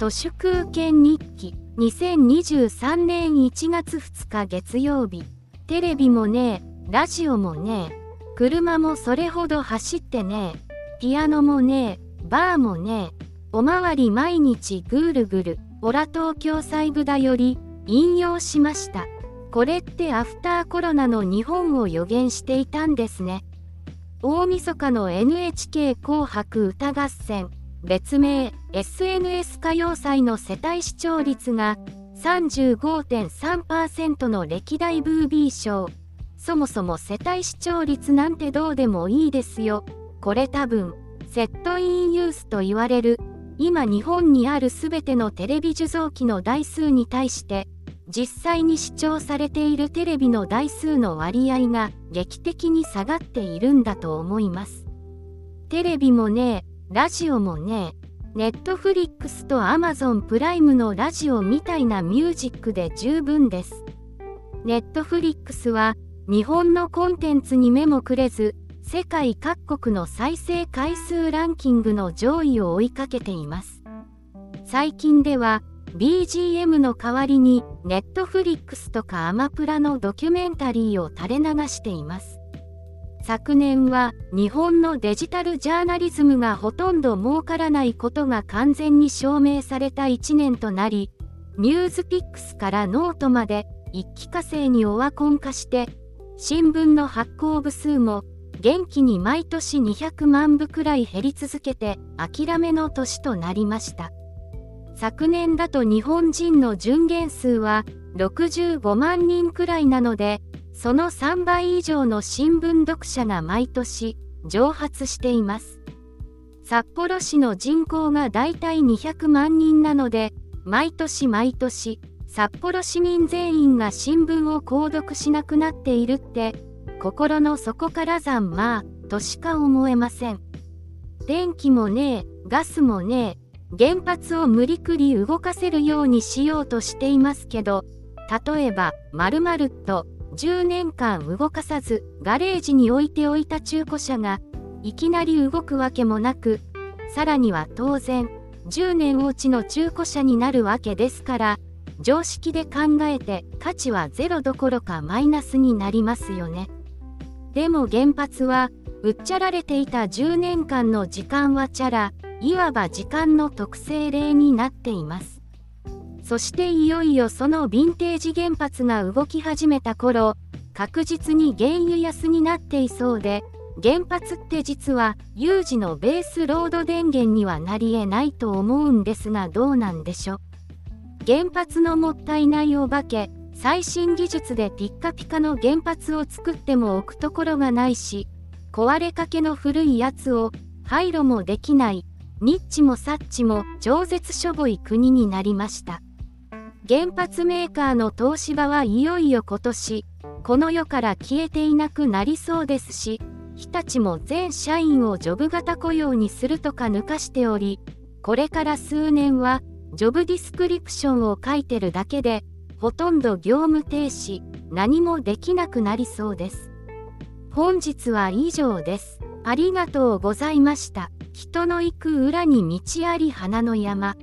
都市空権日記2023年1月2日月曜日。テレビもねえラジオもねえ車もそれほど走ってねえピアノもねえバーもねえおまわり毎日ぐるぐるオラ東京細部だより引用しました。これってアフターコロナの日本を予言していたんですね。大晦日の NHK 紅白歌合戦。別名 SNS 歌謡祭の世帯視聴率が35.3%の歴代ブービー賞。そもそも世帯視聴率なんてどうでもいいですよ。これ多分セットインユースと言われる今日本にある全てのテレビ受像機の台数に対して実際に視聴されているテレビの台数の割合が劇的に下がっているんだと思います。テレビもねラジオもねネットフリックスとアマゾンプライムのラジオみたいなミュージックで十分です。ネットフリックスは日本のコンテンツに目もくれず世界各国の再生回数ランキングの上位を追いかけています。最近では BGM の代わりにネットフリックスとかアマプラのドキュメンタリーを垂れ流しています。昨年は日本のデジタルジャーナリズムがほとんど儲からないことが完全に証明された1年となり NewsPicksからノートまで一気呵成にオワコン化して新聞の発行部数も元気に毎年200万部くらい減り続けて諦めの年となりました。昨年だと日本人の純減数は65万人くらいなのでその3倍以上の新聞読者が毎年蒸発しています。札幌市の人口がだいたい200万人なので毎年毎年札幌市民全員が新聞を購読しなくなっているって心の底からざんまあとしか思えません。電気もねえガスもねえ原発を無理くり動かせるようにしようとしていますけど例えば〇〇と10年間動かさずガレージに置いておいた中古車がいきなり動くわけもなくさらには当然10年落ちの中古車になるわけですから常識で考えて価値はゼロどころかマイナスになりますよね。でも原発は売っちゃられていた10年間の時間はチャラいわば時間の特性例になっています。そしていよいよそのヴィンテージ原発が動き始めた頃確実に原油安になっていそうで原発って実は有事のベースロード電源にはなりえないと思うんですがどうなんでしょ原発のもったいないお化け最新技術でピッカピカの原発を作っても置くところがないし壊れかけの古いやつを廃炉もできないニッチもサッチも超絶しょぼい国になりました。原発メーカーの東芝はいよいよ今年この世から消えていなくなりそうですし日立も全社員をジョブ型雇用にするとか抜かしておりこれから数年はジョブディスクリプションを書いてるだけでほとんど業務停止何もできなくなりそうです。本日は以上です。ありがとうございました。人の行く裏に道あり花の山。